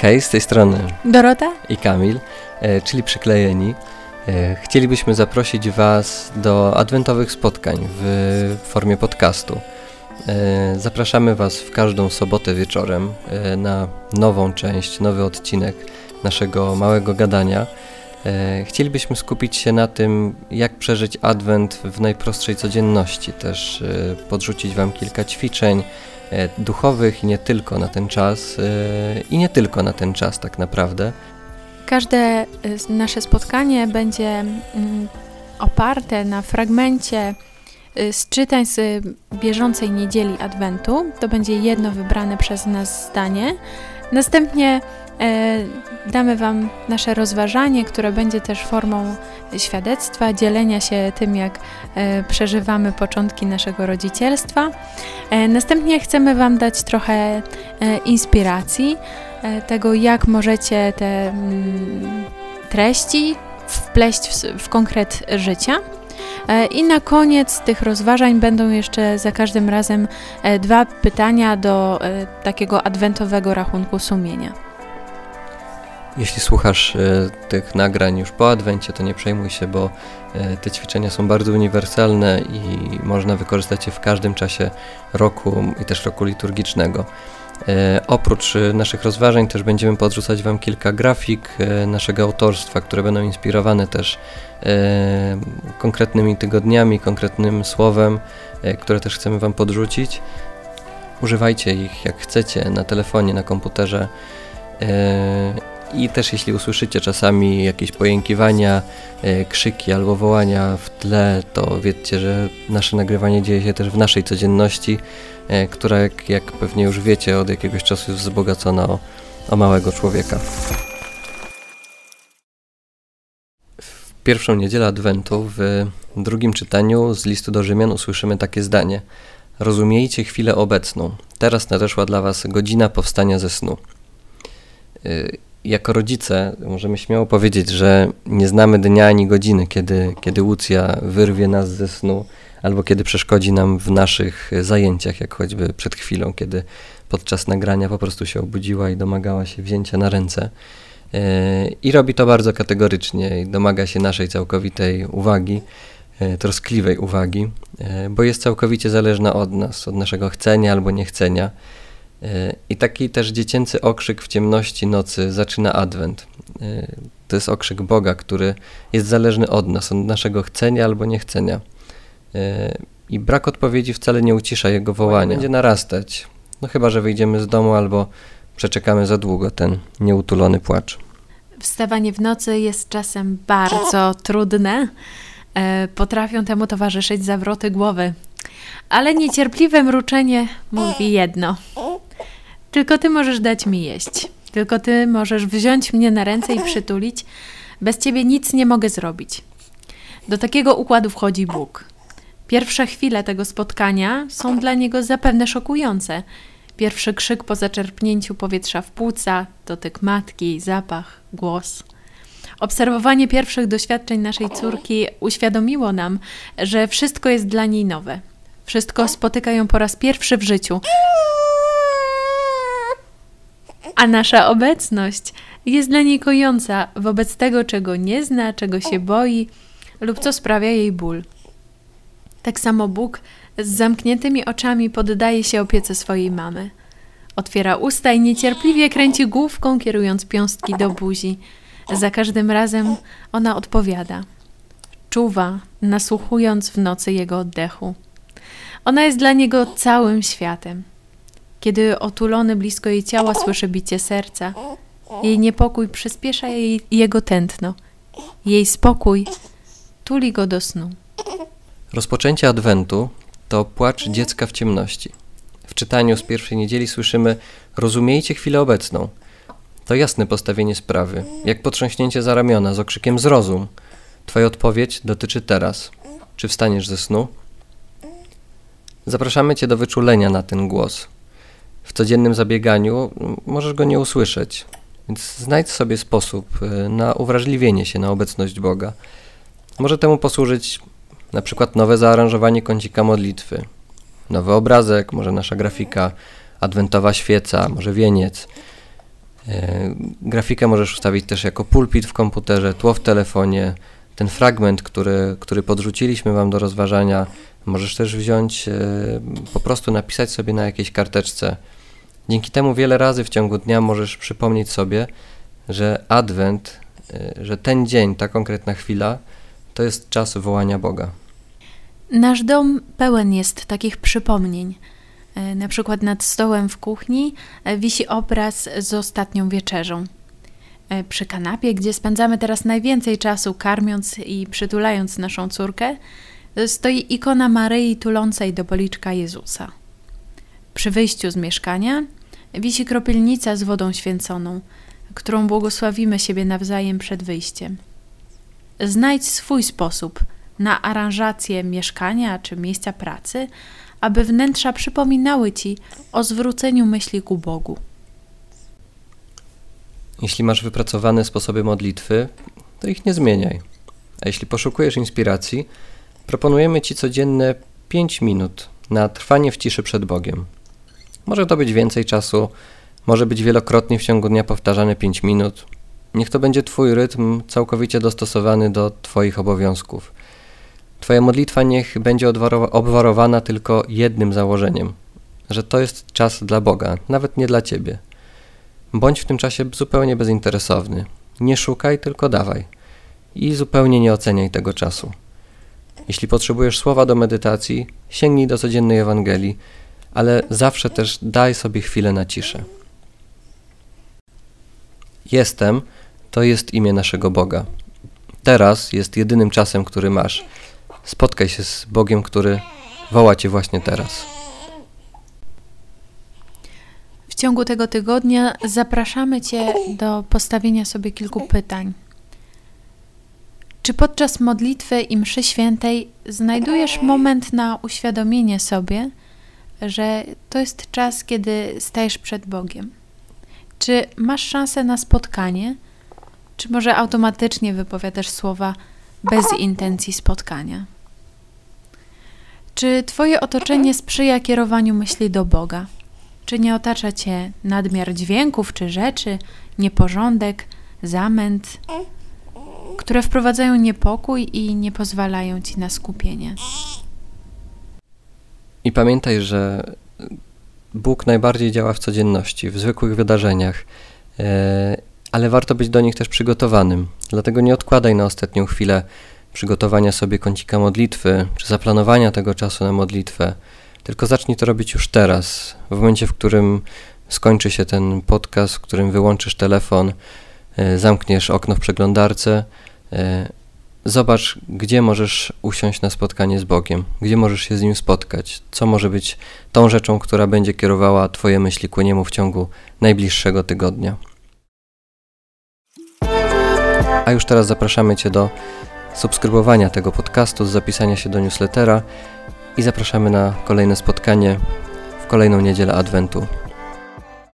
Hej, z tej strony Dorota i Kamil, e, czyli Przyklejeni. E, chcielibyśmy zaprosić Was do adwentowych spotkań w formie podcastu. E, zapraszamy Was w każdą sobotę wieczorem na nową część, nowy odcinek naszego małego gadania. Chcielibyśmy skupić się na tym, jak przeżyć adwent w najprostszej codzienności, też podrzucić Wam kilka ćwiczeń, duchowych i nie tylko na ten czas, e, i nie tylko na ten czas tak naprawdę. Każde e, nasze spotkanie będzie mm, oparte na fragmencie z czytań z bieżącej niedzieli Adwentu. To będzie jedno wybrane przez nas zdanie. Następnie E, damy Wam nasze rozważanie, które będzie też formą świadectwa, dzielenia się tym, jak e, przeżywamy początki naszego rodzicielstwa. E, następnie chcemy Wam dać trochę inspiracji tego, jak możecie te mm, treści wpleść w, konkret życia. I na koniec tych rozważań będą jeszcze za każdym razem dwa pytania do takiego adwentowego rachunku sumienia. Jeśli słuchasz e, tych nagrań już po Adwencie, to nie przejmuj się, bo e, te ćwiczenia są bardzo uniwersalne i można wykorzystać je w każdym czasie roku i też roku liturgicznego. E, oprócz naszych rozważań też będziemy podrzucać Wam kilka grafik naszego autorstwa, które będą inspirowane też konkretnymi tygodniami, konkretnym słowem, które też chcemy Wam podrzucić. Używajcie ich jak chcecie na telefonie, na komputerze i też jeśli usłyszycie czasami jakieś pojękiwania, e, krzyki albo wołania w tle, to wiedzcie, że nasze nagrywanie dzieje się też w naszej codzienności, e, która jak, jak pewnie już wiecie od jakiegoś czasu jest wzbogacona o, o małego człowieka. W pierwszą niedzielę Adwentu w drugim czytaniu z listu do Rzymian usłyszymy takie zdanie. Rozumiejcie chwilę obecną. Teraz nadeszła dla was godzina powstania ze snu. Jako rodzice możemy śmiało powiedzieć, że nie znamy dnia ani godziny, kiedy, kiedy Łucja wyrwie nas ze snu, albo kiedy przeszkodzi nam w naszych zajęciach, jak choćby przed chwilą, kiedy podczas nagrania po prostu się obudziła i domagała się wzięcia na ręce. E, I robi to bardzo kategorycznie i domaga się naszej całkowitej uwagi, e, troskliwej uwagi, e, bo jest całkowicie zależna od nas, od naszego chcenia albo niechcenia. I taki też dziecięcy okrzyk w ciemności nocy zaczyna adwent. To jest okrzyk Boga, który jest zależny od nas, od naszego chcenia albo niechcenia. I brak odpowiedzi wcale nie ucisza jego wołania. Będzie narastać. No chyba, że wyjdziemy z domu albo przeczekamy za długo ten nieutulony płacz. Wstawanie w nocy jest czasem bardzo trudne. E, potrafią temu towarzyszyć zawroty głowy. Ale niecierpliwe mruczenie mówi jedno. Tylko ty możesz dać mi jeść. Tylko ty możesz wziąć mnie na ręce i przytulić. Bez ciebie nic nie mogę zrobić. Do takiego układu wchodzi Bóg. Pierwsze chwile tego spotkania są dla niego zapewne szokujące. Pierwszy krzyk po zaczerpnięciu powietrza w płuca, dotyk matki, zapach, głos. Obserwowanie pierwszych doświadczeń naszej córki uświadomiło nam, że wszystko jest dla niej nowe. Wszystko spotyka ją po raz pierwszy w życiu a nasza obecność jest dla niej kojąca wobec tego, czego nie zna, czego się boi lub co sprawia jej ból. Tak samo Bóg z zamkniętymi oczami poddaje się opiece swojej mamy. Otwiera usta i niecierpliwie kręci główką, kierując piąstki do buzi. Za każdym razem ona odpowiada. Czuwa, nasłuchując w nocy jego oddechu. Ona jest dla niego całym światem. Kiedy otulony blisko jej ciała słyszy bicie serca, jej niepokój przyspiesza jej, jego tętno. Jej spokój tuli go do snu. Rozpoczęcie Adwentu to płacz dziecka w ciemności. W czytaniu z pierwszej niedzieli słyszymy: Rozumiejcie chwilę obecną. To jasne postawienie sprawy, jak potrząśnięcie za ramiona z okrzykiem zrozum. Twoja odpowiedź dotyczy teraz. Czy wstaniesz ze snu? Zapraszamy Cię do wyczulenia na ten głos w codziennym zabieganiu możesz go nie usłyszeć. Więc znajdź sobie sposób y, na uwrażliwienie się na obecność Boga. Może temu posłużyć na przykład nowe zaaranżowanie kącika modlitwy, nowy obrazek, może nasza grafika, adwentowa świeca, może wieniec. E, grafikę możesz ustawić też jako pulpit w komputerze, tło w telefonie. Ten fragment, który, który podrzuciliśmy Wam do rozważania, możesz też wziąć, e, po prostu napisać sobie na jakiejś karteczce. Dzięki temu wiele razy w ciągu dnia możesz przypomnieć sobie, że Adwent, e, że ten dzień, ta konkretna chwila, to jest czas wołania Boga. Nasz dom pełen jest takich przypomnień. E, na przykład nad stołem w kuchni wisi obraz z ostatnią wieczerzą. E, przy kanapie, gdzie spędzamy teraz najwięcej czasu karmiąc i przytulając naszą córkę, stoi ikona Maryi tulącej do policzka Jezusa. Przy wyjściu z mieszkania wisi kropielnica z wodą święconą, którą błogosławimy siebie nawzajem przed wyjściem. Znajdź swój sposób na aranżację mieszkania czy miejsca pracy, aby wnętrza przypominały ci o zwróceniu myśli ku Bogu. Jeśli masz wypracowane sposoby modlitwy, to ich nie zmieniaj. A jeśli poszukujesz inspiracji, proponujemy Ci codzienne 5 minut na trwanie w ciszy przed Bogiem. Może to być więcej czasu, może być wielokrotnie w ciągu dnia powtarzane 5 minut. Niech to będzie Twój rytm całkowicie dostosowany do Twoich obowiązków. Twoja modlitwa niech będzie obwarowana tylko jednym założeniem, że to jest czas dla Boga, nawet nie dla Ciebie. Bądź w tym czasie zupełnie bezinteresowny. Nie szukaj, tylko dawaj. I zupełnie nie oceniaj tego czasu. Jeśli potrzebujesz słowa do medytacji, sięgnij do codziennej Ewangelii, ale zawsze też daj sobie chwilę na ciszę. Jestem to jest imię naszego Boga. Teraz jest jedynym czasem, który masz. Spotkaj się z Bogiem, który woła Cię właśnie teraz. W ciągu tego tygodnia zapraszamy Cię do postawienia sobie kilku pytań. Czy podczas modlitwy i mszy świętej znajdujesz moment na uświadomienie sobie, że to jest czas, kiedy stajesz przed Bogiem? Czy masz szansę na spotkanie, czy może automatycznie wypowiadasz słowa bez intencji spotkania? Czy Twoje otoczenie sprzyja kierowaniu myśli do Boga? Czy nie otacza Cię nadmiar dźwięków czy rzeczy, nieporządek, zamęt, które wprowadzają niepokój i nie pozwalają Ci na skupienie? I pamiętaj, że Bóg najbardziej działa w codzienności, w zwykłych wydarzeniach, e, ale warto być do nich też przygotowanym. Dlatego nie odkładaj na ostatnią chwilę przygotowania sobie kącika modlitwy, czy zaplanowania tego czasu na modlitwę, tylko zacznij to robić już teraz, w momencie, w którym skończy się ten podcast, w którym wyłączysz telefon, e, zamkniesz okno w przeglądarce. E, zobacz, gdzie możesz usiąść na spotkanie z Bogiem, gdzie możesz się z Nim spotkać, co może być tą rzeczą, która będzie kierowała Twoje myśli ku Niemu w ciągu najbliższego tygodnia. A już teraz zapraszamy Cię do subskrybowania tego podcastu, zapisania się do newslettera i zapraszamy na kolejne spotkanie w kolejną niedzielę Adwentu.